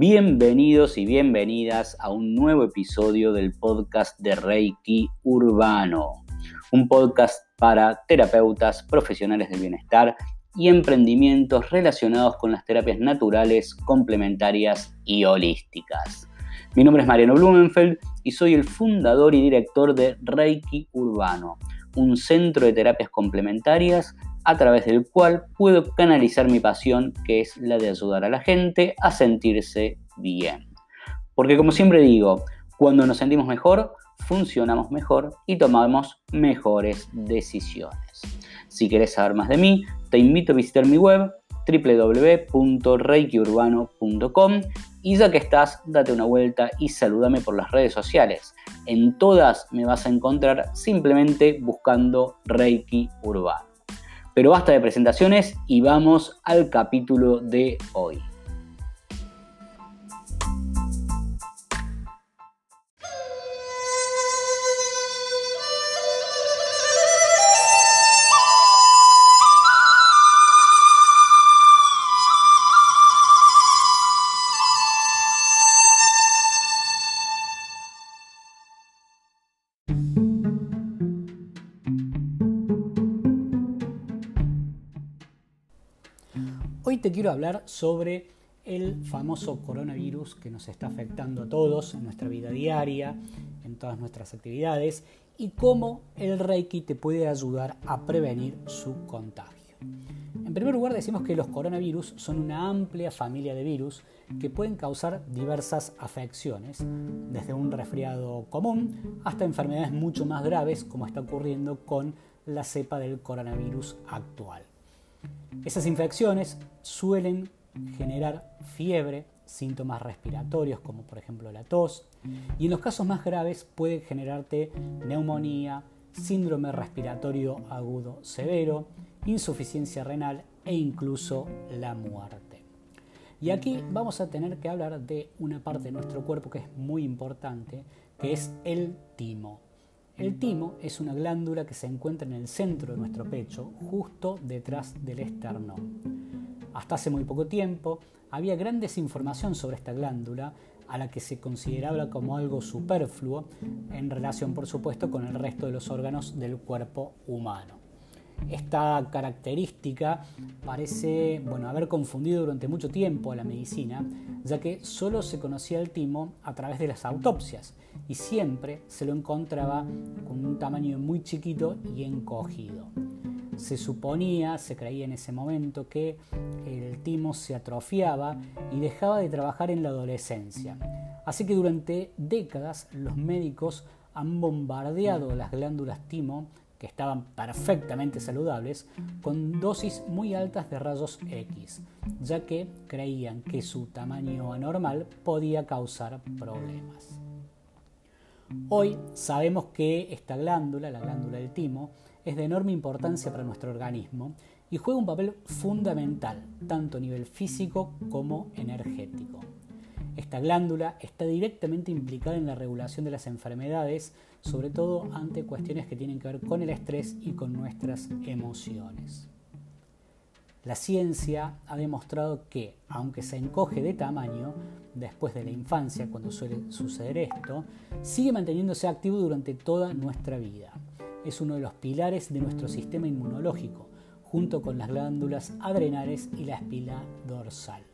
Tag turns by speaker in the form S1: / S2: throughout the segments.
S1: Bienvenidos y bienvenidas a un nuevo episodio del podcast de Reiki Urbano, un podcast para terapeutas, profesionales del bienestar y emprendimientos relacionados con las terapias naturales, complementarias y holísticas. Mi nombre es Mariano Blumenfeld y soy el fundador y director de Reiki Urbano, un centro de terapias complementarias a través del cual puedo canalizar mi pasión, que es la de ayudar a la gente a sentirse bien. Porque como siempre digo, cuando nos sentimos mejor, funcionamos mejor y tomamos mejores decisiones. Si querés saber más de mí, te invito a visitar mi web www.reikiurbano.com y ya que estás, date una vuelta y salúdame por las redes sociales. En todas me vas a encontrar simplemente buscando Reiki Urbano. Pero basta de presentaciones y vamos al capítulo de hoy. Quiero hablar sobre el famoso coronavirus que nos está afectando a todos en nuestra vida diaria, en todas nuestras actividades y cómo el Reiki te puede ayudar a prevenir su contagio. En primer lugar decimos que los coronavirus son una amplia familia de virus que pueden causar diversas afecciones, desde un resfriado común hasta enfermedades mucho más graves como está ocurriendo con la cepa del coronavirus actual. Esas infecciones suelen generar fiebre, síntomas respiratorios como por ejemplo la tos y en los casos más graves puede generarte neumonía, síndrome respiratorio agudo severo, insuficiencia renal e incluso la muerte. Y aquí vamos a tener que hablar de una parte de nuestro cuerpo que es muy importante, que es el timo. El timo es una glándula que se encuentra en el centro de nuestro pecho, justo detrás del esternón. Hasta hace muy poco tiempo había gran desinformación sobre esta glándula, a la que se consideraba como algo superfluo en relación, por supuesto, con el resto de los órganos del cuerpo humano. Esta característica parece bueno, haber confundido durante mucho tiempo a la medicina, ya que solo se conocía el timo a través de las autopsias y siempre se lo encontraba con un tamaño muy chiquito y encogido. Se suponía, se creía en ese momento que el timo se atrofiaba y dejaba de trabajar en la adolescencia. Así que durante décadas los médicos han bombardeado las glándulas timo que estaban perfectamente saludables, con dosis muy altas de rayos X, ya que creían que su tamaño anormal podía causar problemas. Hoy sabemos que esta glándula, la glándula del timo, es de enorme importancia para nuestro organismo y juega un papel fundamental, tanto a nivel físico como energético. Esta glándula está directamente implicada en la regulación de las enfermedades, sobre todo ante cuestiones que tienen que ver con el estrés y con nuestras emociones. La ciencia ha demostrado que, aunque se encoge de tamaño después de la infancia, cuando suele suceder esto, sigue manteniéndose activo durante toda nuestra vida. Es uno de los pilares de nuestro sistema inmunológico, junto con las glándulas adrenales y la espina dorsal.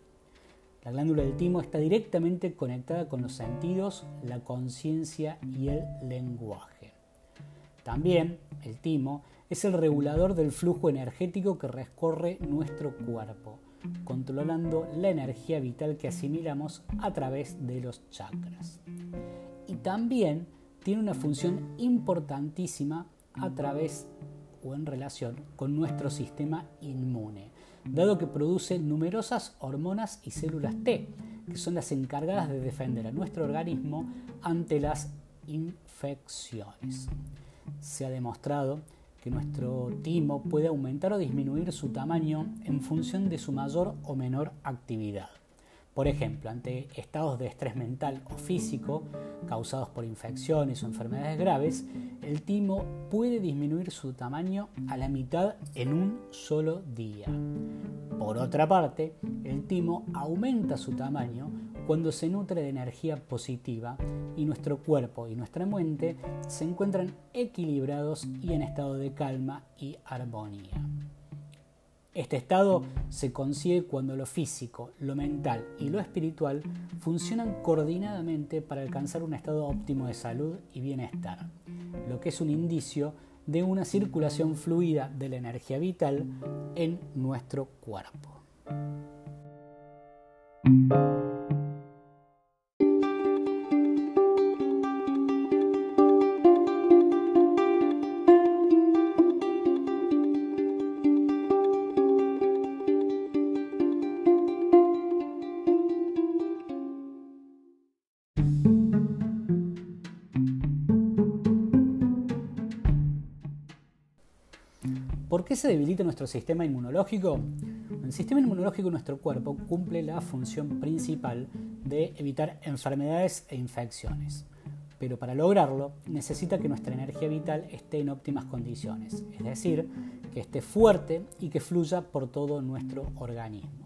S1: La glándula del timo está directamente conectada con los sentidos, la conciencia y el lenguaje. También el timo es el regulador del flujo energético que recorre nuestro cuerpo, controlando la energía vital que asimilamos a través de los chakras. Y también tiene una función importantísima a través o en relación con nuestro sistema inmune dado que produce numerosas hormonas y células T, que son las encargadas de defender a nuestro organismo ante las infecciones. Se ha demostrado que nuestro timo puede aumentar o disminuir su tamaño en función de su mayor o menor actividad. Por ejemplo, ante estados de estrés mental o físico causados por infecciones o enfermedades graves, el timo puede disminuir su tamaño a la mitad en un solo día. Por otra parte, el timo aumenta su tamaño cuando se nutre de energía positiva y nuestro cuerpo y nuestra mente se encuentran equilibrados y en estado de calma y armonía. Este estado se consigue cuando lo físico, lo mental y lo espiritual funcionan coordinadamente para alcanzar un estado óptimo de salud y bienestar, lo que es un indicio de una circulación fluida de la energía vital en nuestro cuerpo. ¿Por qué se debilita nuestro sistema inmunológico? El sistema inmunológico de nuestro cuerpo cumple la función principal de evitar enfermedades e infecciones. Pero para lograrlo necesita que nuestra energía vital esté en óptimas condiciones, es decir, que esté fuerte y que fluya por todo nuestro organismo.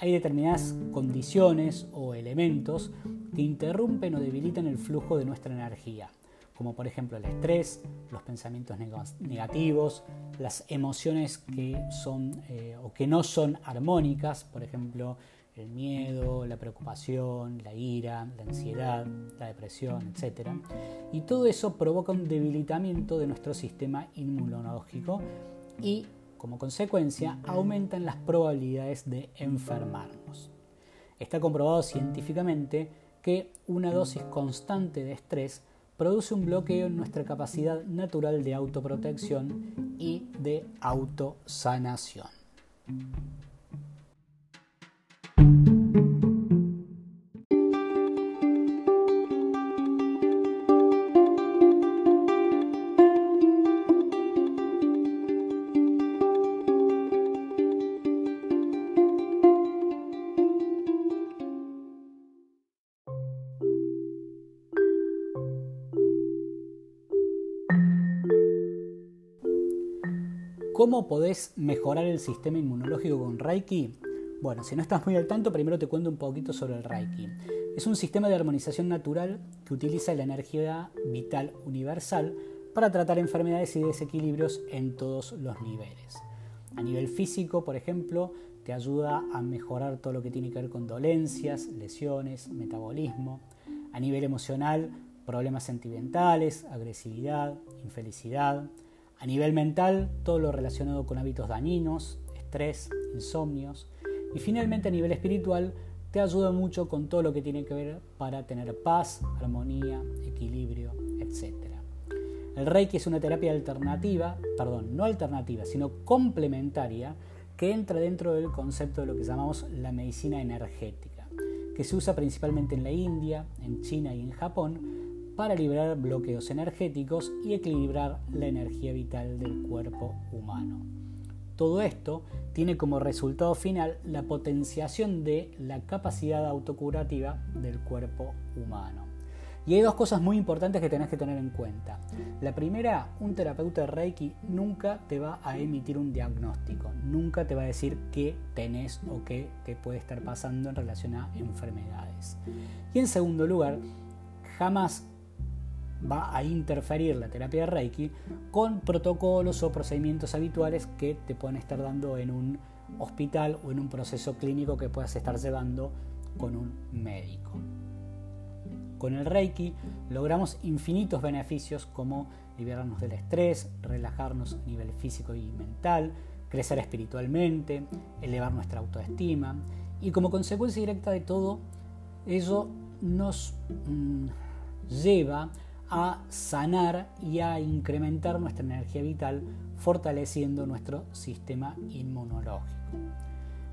S1: Hay determinadas condiciones o elementos que interrumpen o debilitan el flujo de nuestra energía como por ejemplo el estrés, los pensamientos negativos, las emociones que son eh, o que no son armónicas, por ejemplo el miedo, la preocupación, la ira, la ansiedad, la depresión, etc. Y todo eso provoca un debilitamiento de nuestro sistema inmunológico y, como consecuencia, aumentan las probabilidades de enfermarnos. Está comprobado científicamente que una dosis constante de estrés produce un bloqueo en nuestra capacidad natural de autoprotección y de autosanación. ¿Cómo podés mejorar el sistema inmunológico con Reiki? Bueno, si no estás muy al tanto, primero te cuento un poquito sobre el Reiki. Es un sistema de armonización natural que utiliza la energía vital universal para tratar enfermedades y desequilibrios en todos los niveles. A nivel físico, por ejemplo, te ayuda a mejorar todo lo que tiene que ver con dolencias, lesiones, metabolismo. A nivel emocional, problemas sentimentales, agresividad, infelicidad. A nivel mental, todo lo relacionado con hábitos dañinos, estrés, insomnios. Y finalmente a nivel espiritual, te ayuda mucho con todo lo que tiene que ver para tener paz, armonía, equilibrio, etc. El Reiki es una terapia alternativa, perdón, no alternativa, sino complementaria, que entra dentro del concepto de lo que llamamos la medicina energética, que se usa principalmente en la India, en China y en Japón, para liberar bloqueos energéticos y equilibrar la energía vital del cuerpo humano. Todo esto tiene como resultado final la potenciación de la capacidad autocurativa del cuerpo humano. Y hay dos cosas muy importantes que tenés que tener en cuenta. La primera, un terapeuta de Reiki nunca te va a emitir un diagnóstico, nunca te va a decir qué tenés o qué te puede estar pasando en relación a enfermedades. Y en segundo lugar, jamás va a interferir la terapia de Reiki con protocolos o procedimientos habituales que te pueden estar dando en un hospital o en un proceso clínico que puedas estar llevando con un médico. Con el Reiki logramos infinitos beneficios como liberarnos del estrés, relajarnos a nivel físico y mental, crecer espiritualmente, elevar nuestra autoestima y como consecuencia directa de todo ello nos mm, lleva a sanar y a incrementar nuestra energía vital, fortaleciendo nuestro sistema inmunológico.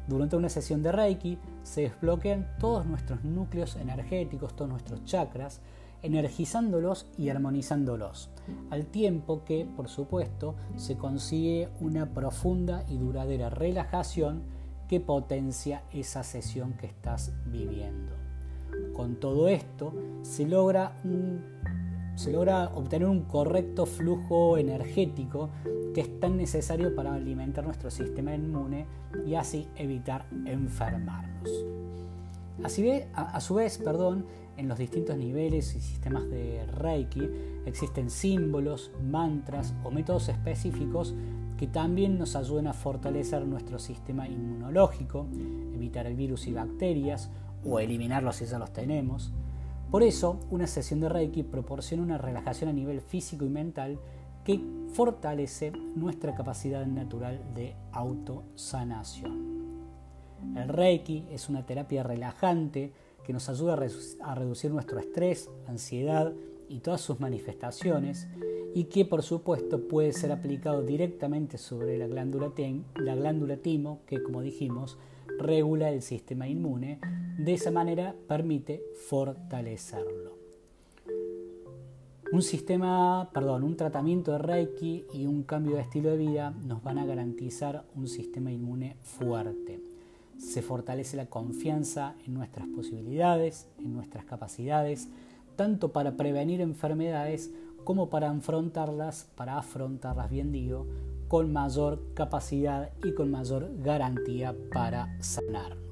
S1: Durante una sesión de Reiki se desbloquean todos nuestros núcleos energéticos, todos nuestros chakras, energizándolos y armonizándolos, al tiempo que, por supuesto, se consigue una profunda y duradera relajación que potencia esa sesión que estás viviendo. Con todo esto se logra un se logra obtener un correcto flujo energético que es tan necesario para alimentar nuestro sistema inmune y así evitar enfermarnos. A, su vez, perdón, en los distintos niveles y sistemas de Reiki existen símbolos, mantras o métodos específicos que también nos ayuden a fortalecer nuestro sistema inmunológico, evitar virus y bacterias o eliminarlos si ya los tenemos. Por eso, una sesión de Reiki proporciona una relajación a nivel físico y mental que fortalece nuestra capacidad natural de autosanación. El Reiki es una terapia relajante que nos ayuda a reducir nuestro estrés, ansiedad y todas sus manifestaciones y que por supuesto puede ser aplicado directamente sobre la glándula, la glándula timo que como dijimos regula el sistema inmune, de esa manera permite fortalecerlo. Un sistema, perdón, un tratamiento de Reiki y un cambio de estilo de vida nos van a garantizar un sistema inmune fuerte. Se fortalece la confianza en nuestras posibilidades, en nuestras capacidades, tanto para prevenir enfermedades como para afrontarlas, para afrontarlas bien digo, con mayor capacidad y con mayor garantía para sanar.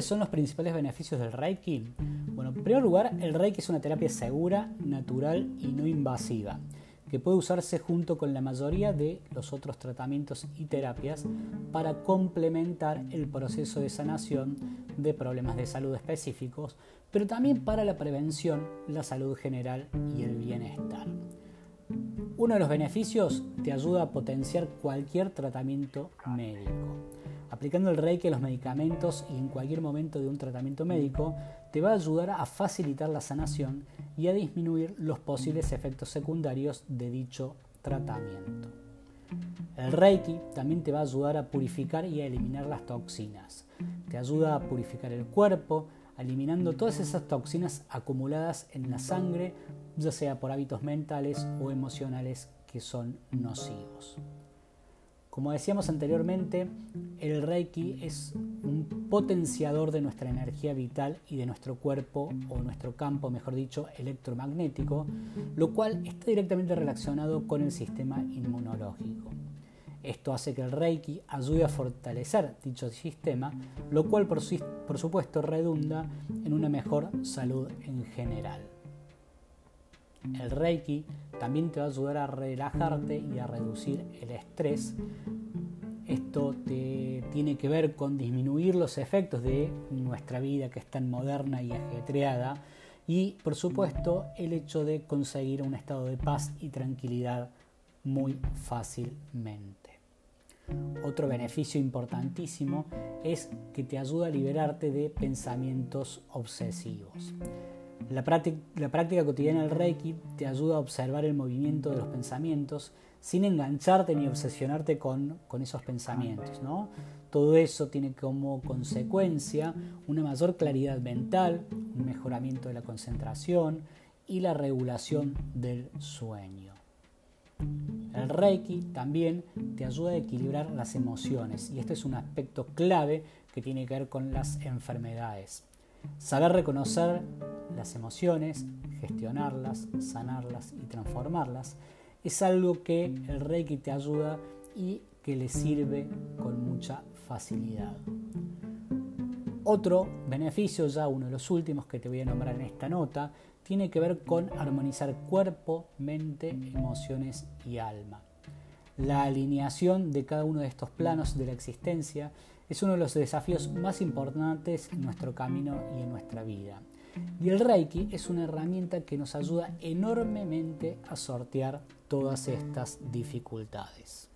S1: ¿Cuáles son los principales beneficios del Reiki? Bueno, en primer lugar, el Reiki es una terapia segura, natural y no invasiva, que puede usarse junto con la mayoría de los otros tratamientos y terapias para complementar el proceso de sanación de problemas de salud específicos, pero también para la prevención, la salud general y el bienestar. Uno de los beneficios te ayuda a potenciar cualquier tratamiento médico. Aplicando el Reiki a los medicamentos y en cualquier momento de un tratamiento médico te va a ayudar a facilitar la sanación y a disminuir los posibles efectos secundarios de dicho tratamiento. El Reiki también te va a ayudar a purificar y a eliminar las toxinas. Te ayuda a purificar el cuerpo, eliminando todas esas toxinas acumuladas en la sangre, ya sea por hábitos mentales o emocionales que son nocivos. Como decíamos anteriormente, el Reiki es un potenciador de nuestra energía vital y de nuestro cuerpo o nuestro campo, mejor dicho, electromagnético, lo cual está directamente relacionado con el sistema inmunológico. Esto hace que el Reiki ayude a fortalecer dicho sistema, lo cual por, supuesto redunda en una mejor salud en general. El Reiki también te va a ayudar a relajarte y a reducir el estrés. Esto te tiene que ver con disminuir los efectos de nuestra vida que es tan moderna y ajetreada y por supuesto el hecho de conseguir un estado de paz y tranquilidad muy fácilmente. Otro beneficio importantísimo es que te ayuda a liberarte de pensamientos obsesivos. La práctica, cotidiana del Reiki te ayuda a observar el movimiento de los pensamientos sin engancharte ni obsesionarte con, esos pensamientos. ¿no? Todo eso tiene como consecuencia una mayor claridad mental, un mejoramiento de la concentración y la regulación del sueño. El Reiki también te ayuda a equilibrar las emociones y este es un aspecto clave que tiene que ver con las enfermedades. Saber reconocer las emociones, gestionarlas, sanarlas y transformarlas es algo que el Reiki te ayuda y que le sirve con mucha facilidad. Otro beneficio, ya uno de los últimos que te voy a nombrar en esta nota, tiene que ver con armonizar cuerpo, mente, emociones y alma. La alineación de cada uno de estos planos de la existencia es uno de los desafíos más importantes en nuestro camino y en nuestra vida. Y el Reiki es una herramienta que nos ayuda enormemente a sortear todas estas dificultades.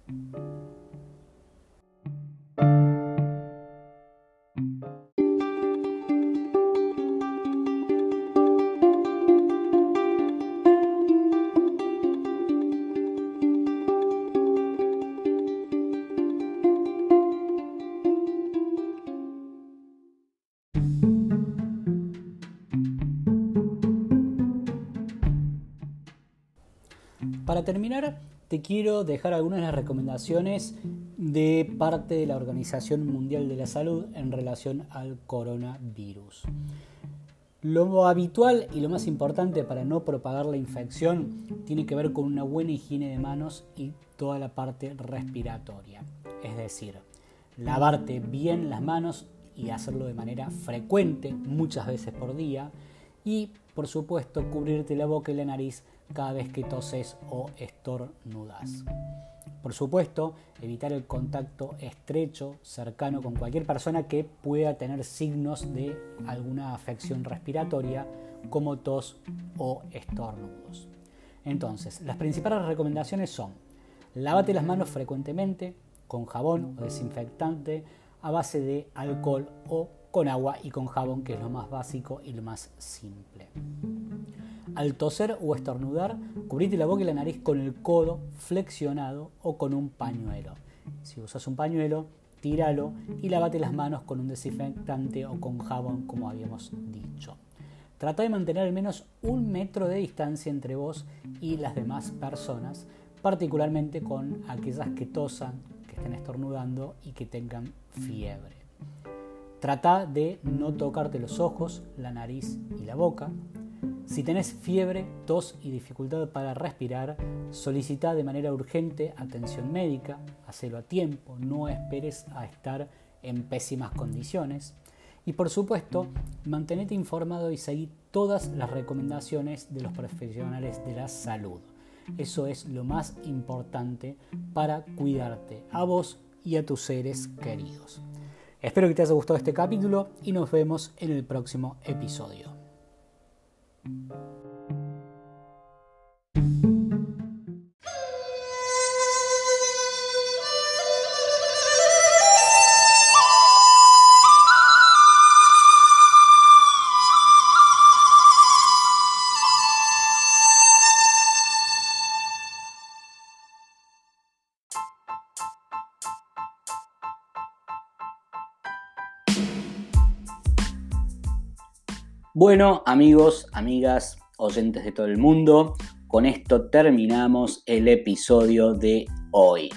S1: Para terminar, te quiero dejar algunas de las recomendaciones de parte de la Organización Mundial de la Salud en relación al coronavirus. Lo habitual y lo más importante para no propagar la infección tiene que ver con una buena higiene de manos y toda la parte respiratoria. Es decir, lavarte bien las manos y hacerlo de manera frecuente, muchas veces por día. Y, por supuesto, cubrirte la boca y la nariz cada vez que toses o estornudas. Por supuesto, evitar el contacto estrecho, cercano con cualquier persona que pueda tener signos de alguna afección respiratoria como tos o estornudos. Entonces, las principales recomendaciones son lávate las manos frecuentemente con jabón o desinfectante a base de alcohol o con agua y con jabón, que es lo más básico y lo más simple. Al toser o estornudar, cubrite la boca y la nariz con el codo flexionado o con un pañuelo. Si usas un pañuelo, tíralo y lávate las manos con un desinfectante o con jabón, como habíamos dicho. Trata de mantener al menos un metro de distancia entre vos y las demás personas, particularmente con aquellas que tosan, que estén estornudando y que tengan fiebre. Trata de no tocarte los ojos, la nariz y la boca. Si tenés fiebre, tos y dificultad para respirar, solicita de manera urgente atención médica, hacelo a tiempo, no esperes a estar en pésimas condiciones. Y por supuesto, mantenete informado y seguí todas las recomendaciones de los profesionales de la salud. Eso es lo más importante para cuidarte a vos y a tus seres queridos. Espero que te haya gustado este capítulo y nos vemos en el próximo episodio. Thank you. Bueno, amigos, amigas, oyentes de todo el mundo, con esto terminamos el episodio de hoy.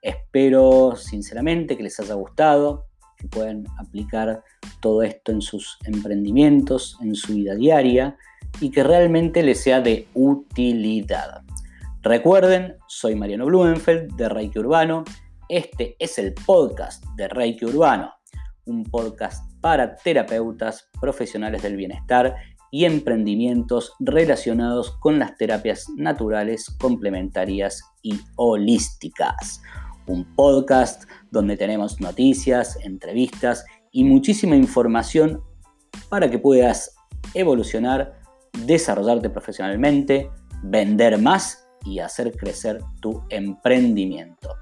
S1: Espero sinceramente que les haya gustado, que puedan aplicar todo esto en sus emprendimientos, en su vida diaria y que realmente les sea de utilidad. Recuerden, soy Mariano Blumenfeld de Reiki Urbano. Este es el podcast de Reiki Urbano, un podcast para terapeutas profesionales del bienestar y emprendimientos relacionados con las terapias naturales, complementarias y holísticas. Un podcast donde tenemos noticias, entrevistas y muchísima información para que puedas evolucionar, desarrollarte profesionalmente, vender más y hacer crecer tu emprendimiento.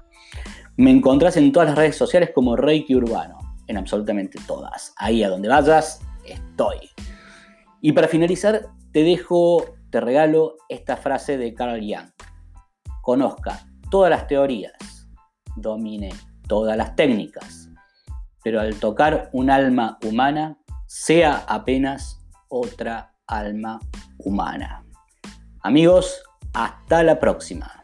S1: Me encontrás en todas las redes sociales como Reiki Urbano en absolutamente todas. Ahí a donde vayas, estoy. Y para finalizar, te dejo, te regalo esta frase de Carl Jung. Conozca todas las teorías, domine todas las técnicas, pero al tocar un alma humana, sea apenas otra alma humana. Amigos, hasta la próxima.